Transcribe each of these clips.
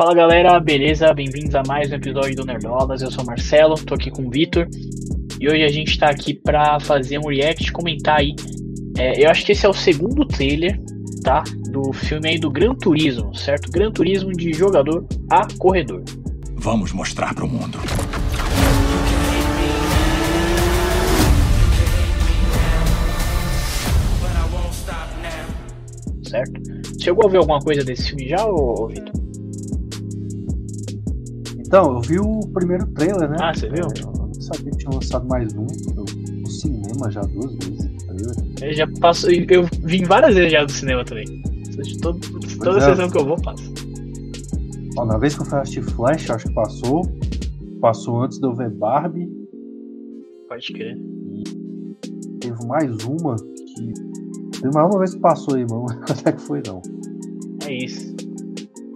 Fala galera, beleza? Bem-vindos a mais um episódio do Nerdolas. Eu sou o Marcelo, tô aqui com o Vitor e hoje a gente tá aqui pra fazer um react, comentar aí. É, eu acho que esse é o segundo trailer, tá? Do filme aí do Gran Turismo, certo? Gran Turismo de jogador a corredor. Vamos mostrar pro mundo. Certo? Chegou a ver alguma coisa desse filme já, ô, ô Vitor? Então, eu vi o primeiro trailer, né? Ah, você viu? É, eu não sabia que tinha lançado mais um. No cinema já duas vezes. Eu já passo. Eu vim várias vezes já do cinema também. Todo, toda é. sessão que eu vou, passo. Ó, na vez que eu fui assistir Flash, acho que passou. Passou antes de eu ver Barbie. Pode crer. Teve mais uma que. Teve mais uma vez que passou aí, mano. Até que foi não. É isso.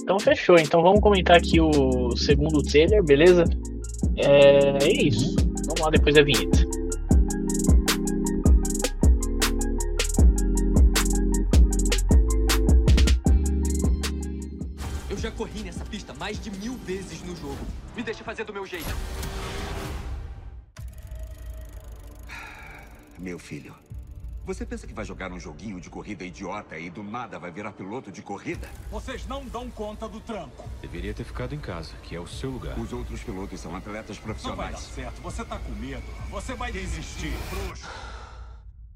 Então fechou. Então vamos comentar aqui o segundo trailer, beleza? É, é isso. Vamos lá depois da vinheta. Eu já corri nessa pista mais de mil vezes no jogo. Me deixa fazer do meu jeito. Meu filho, você pensa que vai jogar um joguinho de corrida idiota e do nada vai virar piloto de corrida? Vocês não dão conta do tranco. Deveria ter ficado em casa, que é o seu lugar. Os outros pilotos são atletas Não vai dar profissionais. certo. Você tá com medo. Você vai desistir. Frouxo.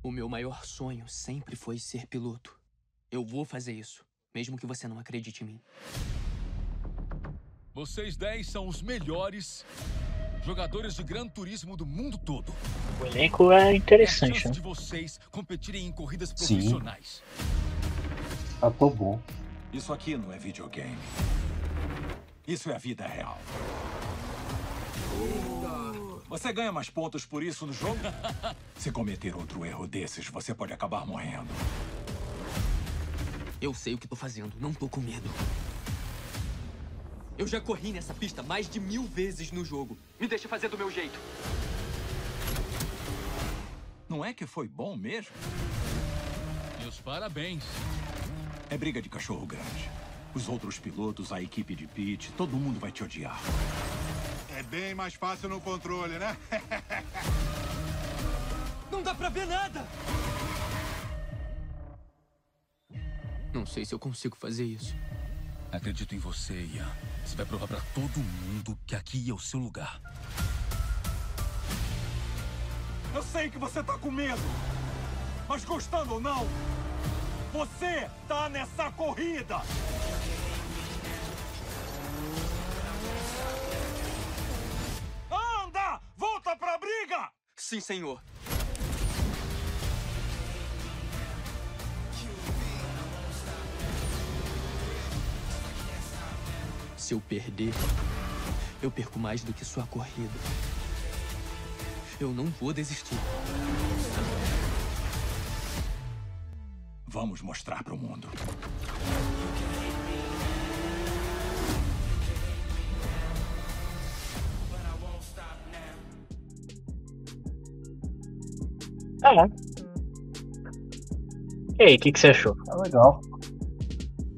O meu maior sonho sempre foi ser piloto. Eu vou fazer isso, mesmo que você não acredite em mim. Vocês 10 são os melhores jogadores de Gran Turismo do mundo todo. O elenco é É a interessante, chance né? de vocês competirem em corridas Sim. profissionais. Ah, tô bom. Isso aqui não é videogame. Isso é a vida real. Você ganha mais pontos por isso no jogo? Se cometer outro erro desses, você pode acabar morrendo. Eu sei o que tô fazendo, não tô com medo. Eu já corri nessa pista mais de mil vezes no jogo. Me deixa fazer do meu jeito. Não é que foi bom mesmo? Meus parabéns. É briga de cachorro grande. Os outros pilotos, a equipe de pit, todo mundo vai te odiar. É bem mais fácil no controle, né? Não dá pra ver nada! Não sei se eu consigo fazer isso. Acredito em você, Ian. Você vai provar pra todo mundo que aqui é o seu lugar. Eu sei que você tá com medo. Mas gostando ou não, você tá nessa corrida. Anda! Volta pra briga! Sim, senhor. Se eu perder, eu perco mais do que sua corrida. Eu não vou desistir. Vamos mostrar pro mundo. É. E aí, o que, que você achou? Tá legal.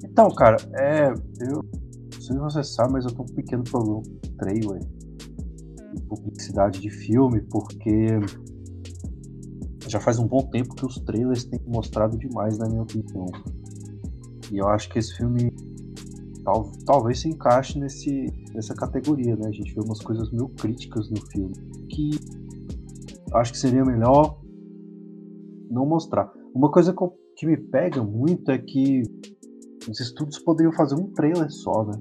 Então, cara, é. Eu sei se você sabe, mas eu tô com um pequeno problema com trailer e publicidade de filme, porque já faz um bom tempo que os trailers têm mostrado demais, na minha opinião. E eu acho que esse filme tal- talvez se encaixe nesse, nessa categoria, né? A gente vê umas coisas meio críticas no filme que acho que seria melhor não mostrar. Uma coisa que, eu- que me pega muito é que os estúdios poderiam fazer um trailer só, né?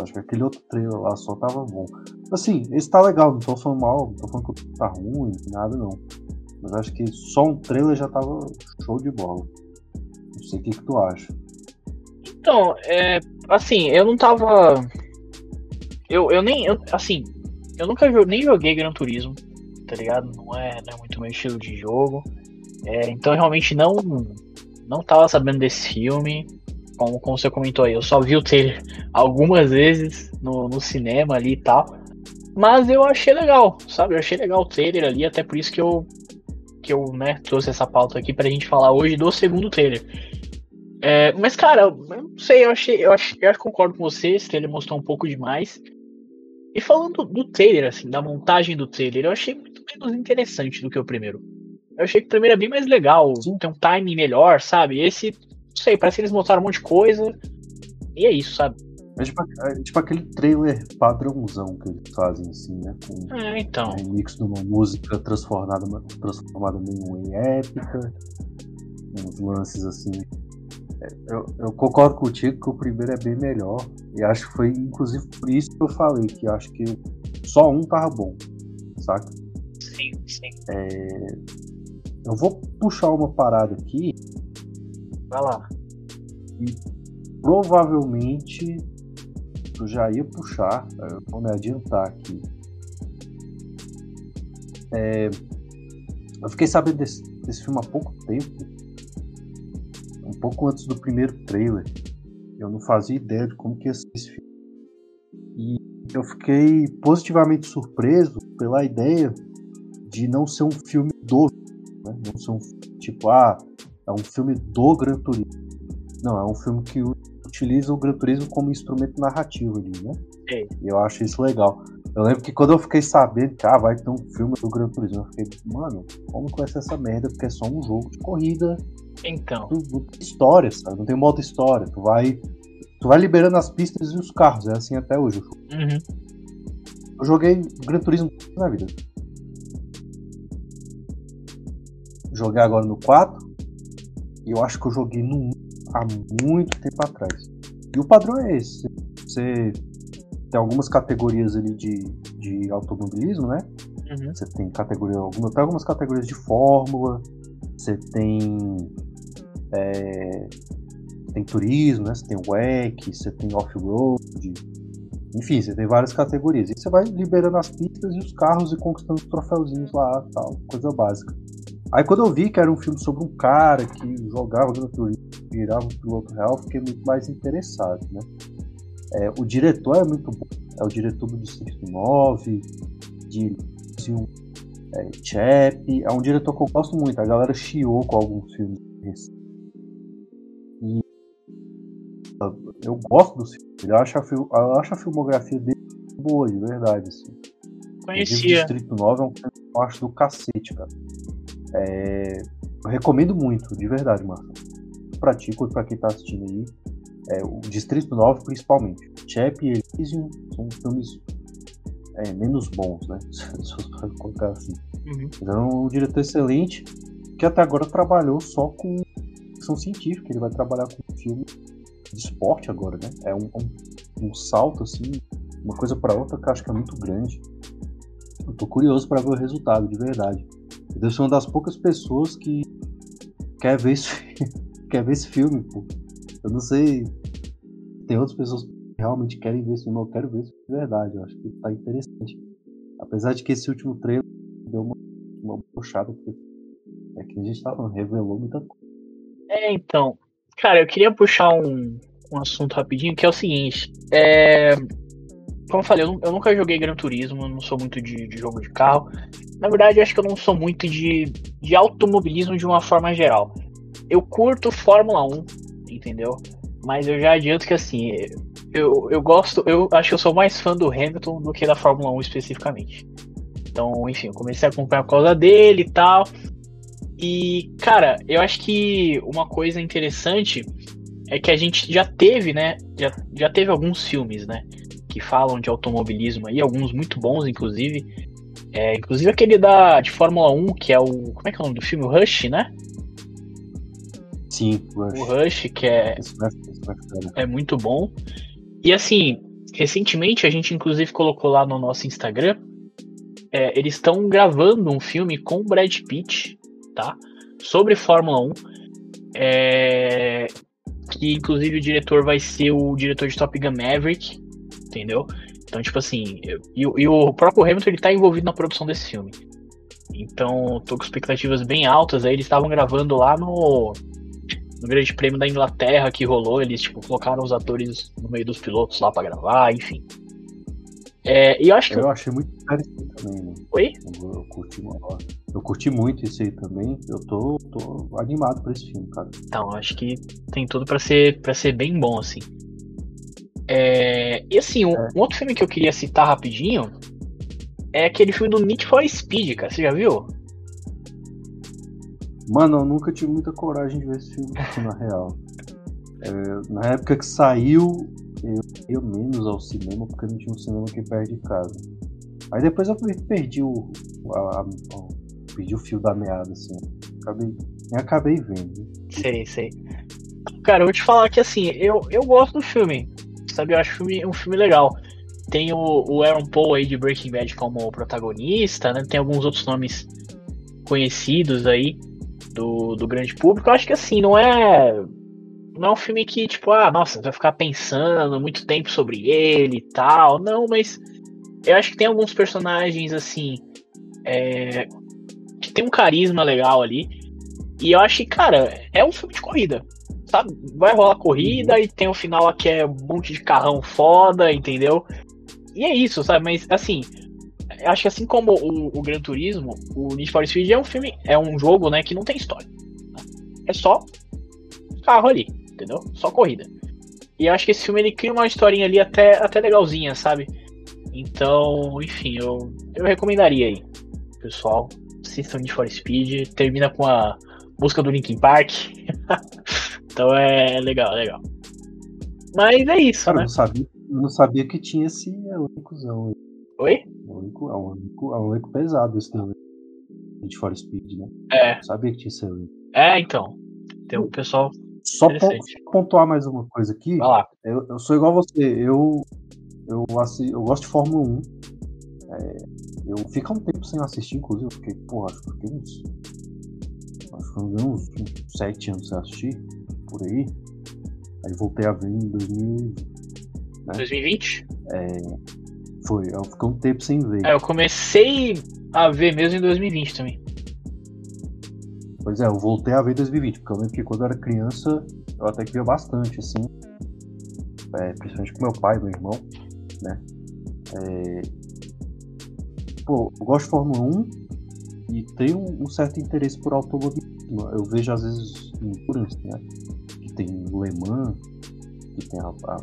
Acho que aquele outro trailer lá só tava bom. Assim, esse tá legal, não tô falando mal, não tô falando que tá ruim, nada não. Mas acho que só um trailer já tava show de bola. Não sei o que, que tu acha. Então, é. Assim, eu não tava. Eu, eu nem. eu- assim, eu nunca jo- nem joguei Gran Turismo, tá ligado? Não é, não é muito meu estilo de jogo. É, então, realmente não. Não tava sabendo desse filme. Como, como você comentou aí, eu só vi o trailer algumas vezes no, no cinema ali e tal. Mas eu achei legal, sabe? Eu achei legal o trailer ali, até por isso que eu, que eu né, trouxe essa pauta aqui pra gente falar hoje do segundo trailer. É, mas, cara, eu não sei, eu achei. Eu, achei, eu concordo com você, esse trailer mostrou um pouco demais. E falando do trailer, assim, da montagem do trailer, eu achei muito menos interessante do que o primeiro. Eu achei que o primeiro é bem mais legal, Sim. tem um timing melhor, sabe? Esse, não sei, parece que eles mostraram um monte de coisa. E é isso, sabe? É tipo, é tipo aquele trailer padrãozão que eles fazem, assim, né? Com é, então. Um remix de uma música transformada, transformada em épica. Uns lances assim. É, eu, eu, concordo contigo que o primeiro é bem melhor. E acho que foi inclusive por isso que eu falei, que acho que só um tava bom. Saca? Sim, sim. É, eu vou puxar uma parada aqui. Vai lá. E provavelmente eu já ia puxar, eu vou me adiantar aqui. É, eu fiquei sabendo desse, desse filme há pouco tempo, um pouco antes do primeiro trailer. Eu não fazia ideia de como que ia ser esse filme. E eu fiquei positivamente surpreso pela ideia de não ser um filme do, né? não ser um tipo, ah, é um filme do Gran Turismo. Não, é um filme que utiliza o Gran Turismo como instrumento narrativo ali, né? É. E eu acho isso legal. Eu lembro que quando eu fiquei sabendo que ah, vai ter um filme do Gran Turismo, eu fiquei, mano, como que vai ser essa merda? Porque é só um jogo de corrida. Então. Do, do história, sabe? Não tem modo história. Tu vai. Tu vai liberando as pistas e os carros. É assim até hoje. Uhum. Eu joguei Gran Turismo na vida. Joguei agora no 4. E eu acho que eu joguei no 1 há muito tempo atrás. E o padrão é esse. Você tem algumas categorias ali de, de automobilismo, né? Uhum. Você tem categoria, alguma, tem algumas categorias de fórmula, você tem é, tem turismo, né? Você tem WEC, você tem off-road, enfim, você tem várias categorias. E você vai liberando as pistas e os carros e conquistando os troféuzinhos lá, tal, coisa básica. Aí quando eu vi que era um filme sobre um cara que jogava no turismo, virava um piloto real, fiquei muito mais interessado, né? É, o diretor é muito bom, é o diretor do Distrito 9, de um, é, Chap, é um diretor que eu gosto muito, a galera chiou com alguns filmes E eu gosto do filme, eu acho a, eu acho a filmografia dele boa, de verdade, assim. Conhecia. O Distrito 9 é um filme que eu acho do cacete, cara. É, eu recomendo muito, de verdade, Marcelo. Pra ti, quanto pra quem tá assistindo aí. É, o Distrito 9, principalmente. Chap e Elysium são filmes é, menos bons, né? Se eu colocar assim. Uhum. Então, um diretor excelente que até agora trabalhou só com ficção científica. Ele vai trabalhar com filme de esporte agora, né? É um, um, um salto, assim, uma coisa para outra que eu acho que é muito grande. Eu tô curioso para ver o resultado, de verdade. Eu sou uma das poucas pessoas que quer ver esse, quer ver esse filme, pô. Eu não sei. Tem outras pessoas que realmente querem ver esse filme, eu quero ver isso de verdade. Eu acho que tá interessante. Apesar de que esse último trailer deu uma, uma puxada, porque é que a gente revelou muita coisa. É, então. Cara, eu queria puxar um, um assunto rapidinho, que é o seguinte. É como eu falei, eu, eu, nunca joguei Gran Turismo, não sou muito de, de, jogo de carro. Na verdade, acho que eu não sou muito de, de automobilismo de uma forma geral. Eu curto Fórmula 1, entendeu? Mas eu já adianto que assim, eu, eu gosto, eu acho que eu sou mais fã do Hamilton do que da Fórmula 1 especificamente. Então, enfim, eu comecei a acompanhar por causa dele e tal. E, cara, eu acho que uma coisa interessante é que a gente já teve, né? Já, já teve alguns filmes, né? Que falam de automobilismo aí, alguns muito bons, inclusive. É, inclusive aquele da, de Fórmula 1, que é o. Como é que é o nome do filme? O Rush, né? Sim, Rush. O Rush, que é. É muito bom. E assim, recentemente a gente inclusive colocou lá no nosso Instagram. É, eles estão gravando um filme com o Brad Pitt, tá? Sobre Fórmula 1. É, que inclusive o diretor vai ser o diretor de Top Gun Maverick, entendeu? Então, tipo assim, e, e, o próprio Hamilton ele tá envolvido na produção desse filme. Então, tô com expectativas bem altas. Aí eles estavam gravando lá no, no Grande Prêmio da Inglaterra que rolou. Eles, tipo, colocaram os atores no meio dos pilotos lá para gravar, enfim. É, e eu acho que. Eu achei muito série também, né? Oi? Eu, eu curti. Eu curti muito isso aí também. Eu tô, tô animado pra esse filme, cara. Então, acho que tem tudo pra ser, pra ser bem bom, assim. É, e assim, um, É. um outro filme que eu queria citar rapidinho é aquele filme do Need for Speed, cara. Você já viu? Mano, eu nunca tive muita coragem de ver esse filme, na real. É, na época que saiu, eu ia menos ao cinema, porque não tinha um cinema aqui perto de casa. Aí depois eu per- perdi o, a- a- perdi o fio da meada, assim. Acabei, nem acabei vendo. Sei, sei. Cara, eu vou te falar que assim, eu, eu gosto do filme. Sabe, eu acho filme, um filme legal. Tem o, o Aaron Paul aí de Breaking Bad como protagonista, né? Tem alguns outros nomes conhecidos aí do, do grande público. Eu acho que assim, não é. Não é um filme que, tipo, ah, nossa, vai ficar pensando muito tempo sobre ele e tal. Não, mas eu acho que tem alguns personagens, assim, é, que tem um carisma legal ali. E eu acho que, cara, é um filme de corrida. Sabe? Vai rolar corrida e tem o final que é um monte de carrão foda, entendeu? E é isso, sabe? Mas assim, acho que assim como o, o Gran Turismo, o Need for Speed é um filme, é um jogo, né, que não tem história. né? É só carro ali, entendeu? Só corrida. E eu acho que esse filme ele cria uma historinha ali até, até legalzinha, sabe? Então, enfim, eu, eu recomendaria aí, pessoal. Assistam Need for Speed, termina com a música do Linkin Park. então é legal, legal. Mas é isso, Cara, eu né? não sabia, eu não sabia que tinha esse elencozão. aí. Oi? É um elenco, é um elenco, é um elenco pesado esse também. Need for Speed, né? É, Eu sabia que tinha esse elenco. é então. Tem um pessoal. Só pontuar mais uma coisa aqui. Vai lá. Eu, eu sou igual a você, eu, eu, assi- eu gosto de Fórmula 1. É, eu fico um tempo sem assistir, inclusive, porque, porra, acho que fiquei uns. Acho que eu uns, uns 7 anos sem assistir, por aí. Aí voltei a ver em 2000. 2020? Foi, eu fiquei um tempo sem ver. É, eu comecei a ver mesmo em 2020 também. Pois é, eu voltei a ver em 2020, porque eu lembro que quando eu era criança eu até que via bastante, assim. É, principalmente com meu pai, meu irmão, né? É, Pô, eu gosto de Fórmula 1 e tenho um certo interesse por automobilismo. Eu vejo às vezes em né? Tem Le Mans, que tem a, a,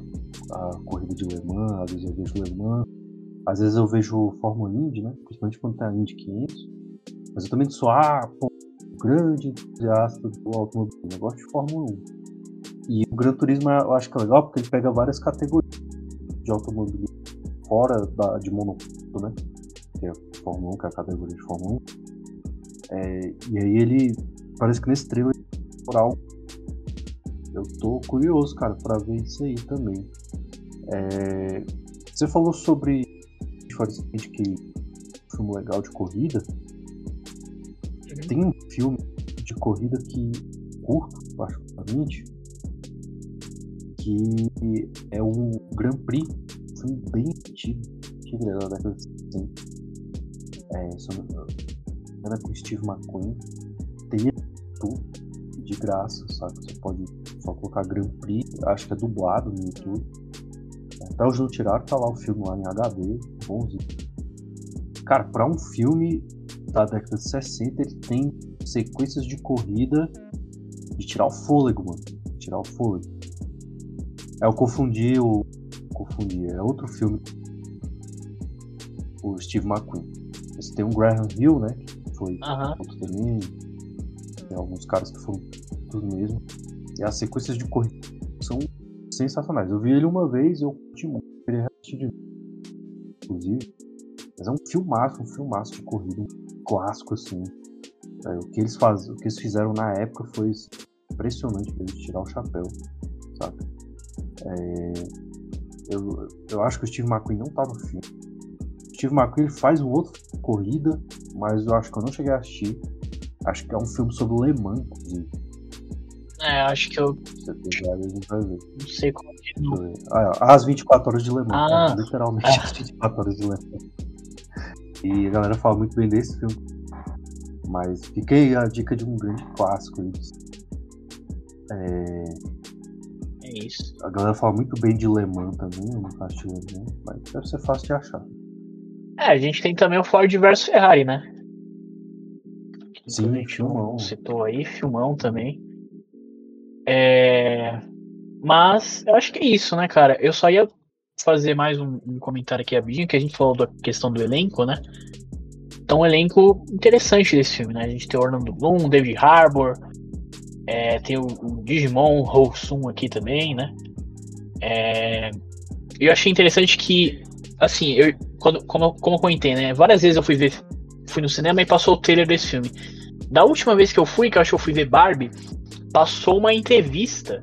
a corrida de Le Mans, às vezes eu vejo Le Mans, às vezes eu vejo Fórmula Indy, né? Principalmente quando a Indy 500. Mas eu também sou, ah, pô, grande entusiasta do automobilismo. Eu gosto de Fórmula 1. E o Gran Turismo eu acho que é legal porque ele pega várias categorias de automobilismo fora da, de monoposto, né? Que é a Fórmula 1, que é a categoria de Fórmula 1. É, e aí ele parece que nesse trailer oral eu tô curioso, cara, pra ver isso aí também. É, você falou sobre for Speed, que é um filme legal de corrida. Tem um filme de corrida que curto, particularmente, que é o Grand Prix, um filme bem antigo, antigo da década de 60. É, se eu não me engano, era com Steve McQueen. Tem tudo de graça, sabe? Você pode só colocar Grand Prix, acho que é dublado no YouTube. Até hoje não tiraram, tá lá o filme lá em HD, bonzinho. Cara, pra um filme da década de 60, ele tem sequências de corrida de tirar o fôlego, mano. De tirar o fôlego. É, eu confundi o. Confundi, é outro filme. O Steve McQueen. Esse tem um Graham Hill, né? Que foi Aham. outro também. Tem alguns caras que foram tudo mesmo. E as sequências de corrida são sensacionais. Eu vi ele uma vez e eu curti muito. Queria assistir de. Inclusive. Mas é um filmaço, um filmaço de corrida. Um clássico, assim. É, o, que eles faz... o que eles fizeram na época foi impressionante pra eles tirar o chapéu. Sabe? É, Eu, eu acho que o Steve McQueen não tá no filme. O Steve McQueen ele faz um outro corrida, mas eu acho que eu não cheguei a assistir. Acho que é um filme sobre Le Mans, inclusive. É, acho que eu você gente vai ver. não sei qual que é. Eu ver. Ah, é, as 24 horas de Le Mans. Ah. tá? Literalmente as 24 horas de Le Mans. E a galera fala muito bem desse filme. Mas aí a dica de um grande clássico. aí. É, É isso. a galera fala muito bem de Le Mans também. Eu nunca assisti Le Mans, mas deve ser fácil de achar. É, a gente tem também o Ford versus Ferrari, né? Sim, filmão. citou aí, filmão também. É... Mas eu acho que é isso, né, cara? Eu só ia fazer mais um, um comentário aqui rapidinho, que a gente falou da questão do elenco, né? Então, um elenco interessante desse filme, né? A gente tem o Orlando Bloom, David Harbour, é, tem o, o Digimon Ho-Sun aqui também, né? É, eu achei interessante que, assim, eu, quando, como, como eu comentei, né? Várias vezes eu fui ver, fui no cinema e passou o trailer desse filme. Da última vez que eu fui, que eu acho que eu fui ver Barbie, passou uma entrevista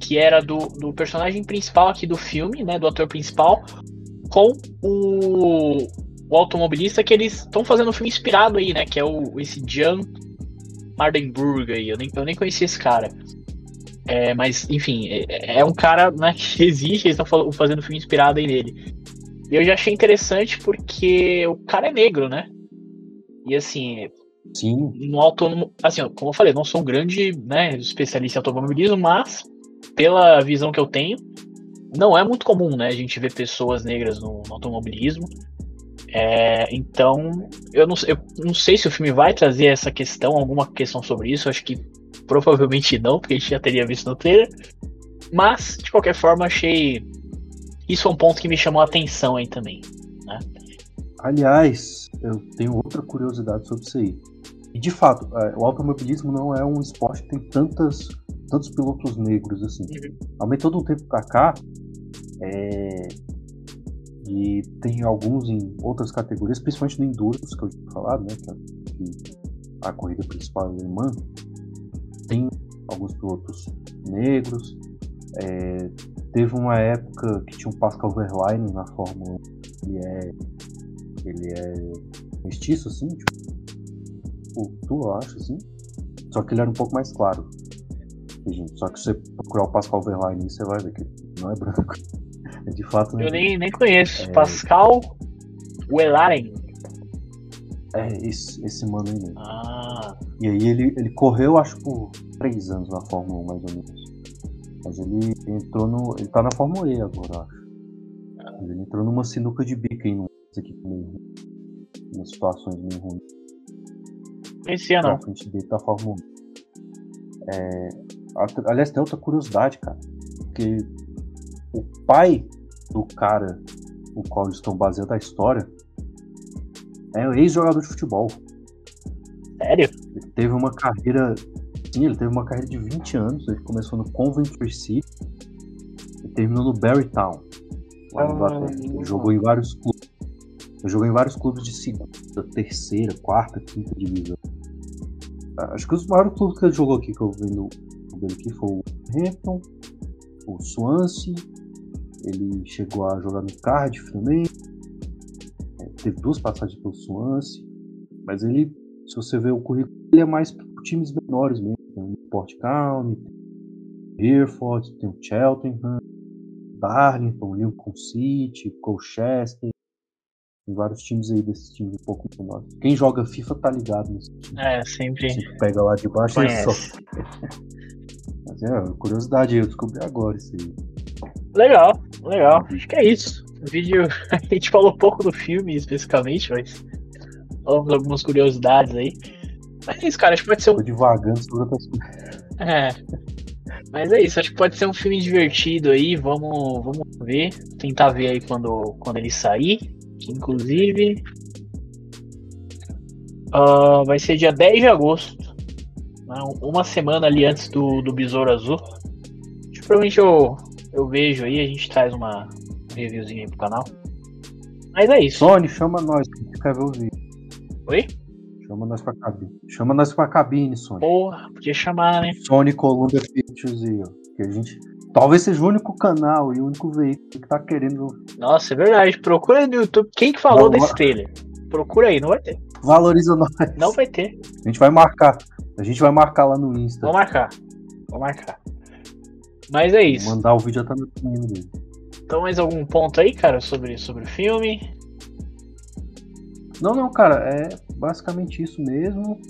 que era do, do personagem principal aqui do filme, né? Do ator principal, com o, o automobilista que eles estão fazendo um filme inspirado aí, né? Que é o esse Jan Mardenburg aí. Eu nem, eu nem conhecia esse cara. É, mas, enfim, é, é um cara né, que existe, eles estão fazendo um filme inspirado aí nele. E eu já achei interessante porque o cara é negro, né? E assim, Sim, no autônomo, assim, como eu falei, não sou um grande né, especialista em automobilismo, mas pela visão que eu tenho, não é muito comum, né, a gente ver pessoas negras no, no automobilismo. É, então, eu não, eu não sei se o filme vai trazer essa questão, alguma questão sobre isso. Acho que provavelmente não, porque a gente já teria visto no trailer. Mas, de qualquer forma, achei. Isso é um ponto que me chamou a atenção aí também. Né? Aliás, eu tenho outra curiosidade sobre isso aí. E de fato, é, o automobilismo não é um esporte que tem tantas, tantos pilotos negros assim. Aumentou de um tempo pra cá, é, e tem alguns em outras categorias, principalmente no Endurance, que eu tinha falado, né? Que, é- a corrida principal alemã. Tem alguns pilotos negros. é, teve uma época que tinha um Pascal Verlaine na Fórmula 1. Ele é, ele é mestiço, assim, tipo, tu, eu acho, assim. Só que ele era um pouco mais claro. Só que se você procurar o Pascal Verlaine, você vai ver que ele não é branco. É de fato Eu negro. nem, nem conheço. É. Pascal Wellaren. É, esse, esse mano aí mesmo. Ah, E aí ele, ele correu, acho, por três anos na Fórmula 1, mais ou menos. Mas ele entrou no. Ele tá na Fórmula E agora, eu acho. Mas ele entrou numa sinuca de bico aí, numa equipe meio ruim. Umas situações meio ruins. conhecia não. pra frente dele da Fórmula 1. É, aliás, tem outra curiosidade, cara. Porque o pai do cara o qual eles estão baseando a história é um ex-jogador de futebol. Sério? Ele teve uma carreira. Sim, ele teve uma carreira de 20 anos. Ele começou no Coventry City e terminou no Barrytown, lá Ah, Inglaterra. Ele jogou em vários clubes. Ele jogou em vários clubes de segunda, terceira, quarta, quinta divisão. Ah, Acho que os maiores clubes que ele jogou aqui, que eu vi no aqui, foi o Hampton, o Swansea. Ele chegou a jogar no Cardiff também. É, teve duas passagens pelo Swansea. Mas ele, se você ver o currículo, ele é mais para times menores mesmo. Tem o Port County, tem o Hereford, tem o Cheltenham, Darlington, Lincoln City, Colchester. Tem vários times aí desses times um pouco menores. Quem joga FIFA tá ligado nesse time. É, sempre Você pega lá de baixo e só. conhece. Mas é, curiosidade aí, eu descobri agora isso aí. Legal, legal. Acho que é isso. O vídeo. A gente falou pouco do filme especificamente, mas falamos algumas curiosidades aí. Mas é isso, cara. Acho que pode ser um. Tô divagando sobre outras coisas. É. Mas é isso, acho que pode ser um filme divertido aí. Vamos, vamos ver. Tentar ver aí quando, quando ele sair. Inclusive. ah, vai ser dia 10 de agosto. né, Uma semana ali antes do, do Besouro Azul. Provavelmente eu, eu vejo aí, a gente traz uma reviewzinha aí pro canal. Mas é isso. Sony, chama nós, que a gente quer ver o vídeo. Oi? Chama nós pra cabine. Chama nós pra cabine, Sony. Porra, podia chamar, né? Sony Columbia Pictures aí, ó. Que a gente. Talvez seja o único canal e o único veículo que tá querendo Nossa, é verdade. Procura aí no YouTube quem que falou Não, desse trailer. Procura aí, não vai ter. valoriza nós. Não vai ter. A gente vai marcar. A gente vai marcar lá no Insta. Vou marcar. Vou marcar. Mas é isso. Mandar o vídeo até no caminho dele. Então, mais algum ponto aí, cara, sobre, sobre o filme? Não, não, cara, é basicamente isso mesmo.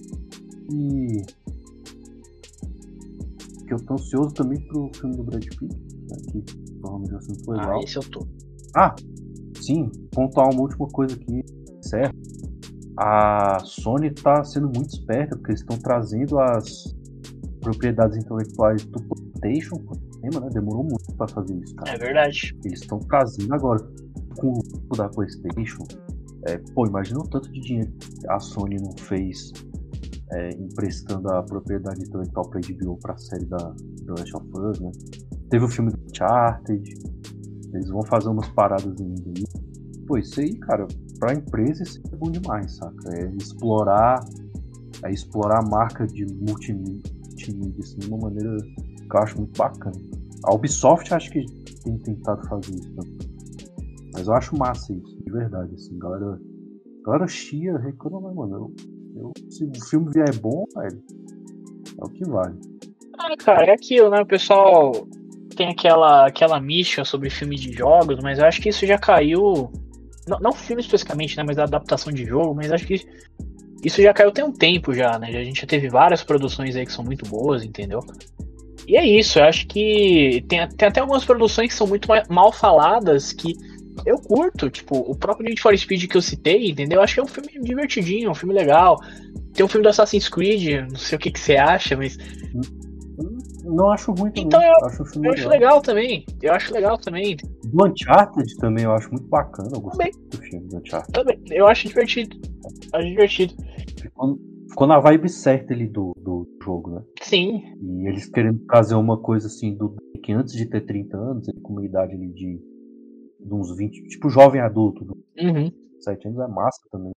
E. Eu tô ansioso também pro filme do Brad Pitt. Né, que provavelmente vai ser muito Ah, legal. esse eu tô. Ah, sim, pontuar uma última coisa aqui, certo? A Sony está sendo muito esperta, porque eles estão trazendo as propriedades intelectuais do PlayStation pro cinema, né? Demorou muito para fazer isso, cara. É verdade. Eles estão trazendo agora com o da PlayStation. É, pô, imagina o tanto de dinheiro que a Sony não fez é, emprestando a propriedade intelectual para HBO para a série da The Last of Us, né? Teve o filme do Uncharted, eles vão fazer umas paradas ainda aí. Pô, isso aí, cara, pra empresa isso é bom demais, saca? É explorar, é explorar a marca de multimídia, assim, de uma maneira que eu acho muito bacana. A Ubisoft acho que tem tentado fazer isso também. Mas eu acho massa isso, de verdade, assim, galera. Galera chia, reclama, mano. Eu, eu, se o filme vier bom, velho, é o que vale. Ah, cara, é aquilo, né? O pessoal tem aquela, aquela mística sobre filme de jogos, mas eu acho que isso já caiu. Não, não filme especificamente, né? Mas a adaptação de jogo, mas acho que isso já caiu tem um tempo já, né? A gente já teve várias produções aí que são muito boas, entendeu? E é isso, eu acho que tem, tem até algumas produções que são muito mal faladas que eu curto, tipo, o próprio Need for Speed que eu citei, entendeu? Eu acho que é um filme divertidinho, um filme legal. Tem um filme do Assassin's Creed, não sei o que, que você acha, mas não acho ruim também. Então eu, acho, eu acho legal também. Eu acho legal também. Do Uncharted também eu acho muito bacana. Eu gostei também. do filme do Uncharted. Também. Eu acho divertido. Acho divertido. Ficou, ficou na vibe certa ali do, do jogo, né? Sim. E eles querendo fazer uma coisa assim do que antes de ter 30 anos, ele com uma idade ali de, de uns 20, tipo jovem adulto. Uhum. 7 anos é massa também.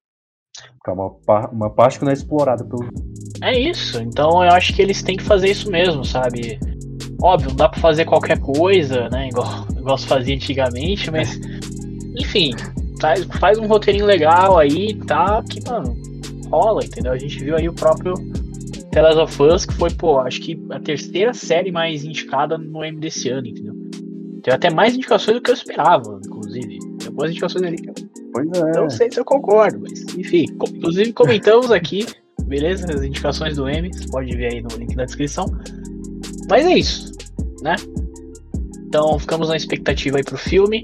Que é uma, uma parte que não é explorada pelo. É isso. Então eu acho que eles têm que fazer isso mesmo, sabe? Óbvio, não dá pra fazer qualquer coisa, né? Igual, igual se fazia antigamente, mas. Enfim, faz, faz um roteirinho legal aí, tá? Que, mano, rola, entendeu? A gente viu aí o próprio The Last of Us, que foi, pô, acho que a terceira série mais indicada no M desse ano, entendeu? Teve até mais indicações do que eu esperava, inclusive. Tem algumas indicações ali que eu Pois é. Não sei se eu concordo, mas enfim. Inclusive comentamos aqui, beleza? As indicações do M, você pode ver aí no link da descrição. Mas é isso, né? Então ficamos na expectativa aí pro filme.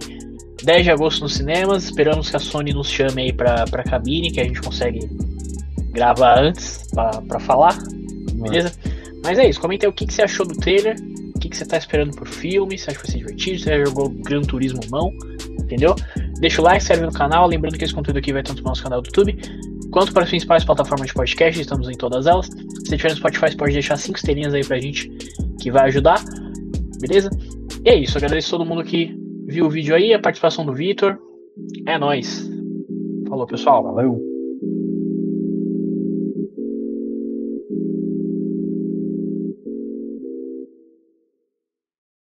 10 de agosto nos cinemas. Esperamos que a Sony nos chame aí pra, pra cabine, que a gente consegue gravar antes pra, pra falar. Beleza? Mas é isso, comenta aí o que, que você achou do trailer, o que, que você tá esperando pro filme, se acha que vai ser divertido, se já jogou Gran Turismo mão, entendeu? Deixa o like, se inscreve no canal. Lembrando que esse conteúdo aqui vai tanto no nosso canal do YouTube quanto para as principais plataformas de podcast. Estamos em todas elas. Se tiver no Spotify, pode deixar cinco estrelinhas aí pra gente, que vai ajudar. Beleza? E é isso. Agradeço a todo mundo que viu o vídeo aí, a participação do Vitor. É nóis. Falou, pessoal. Valeu.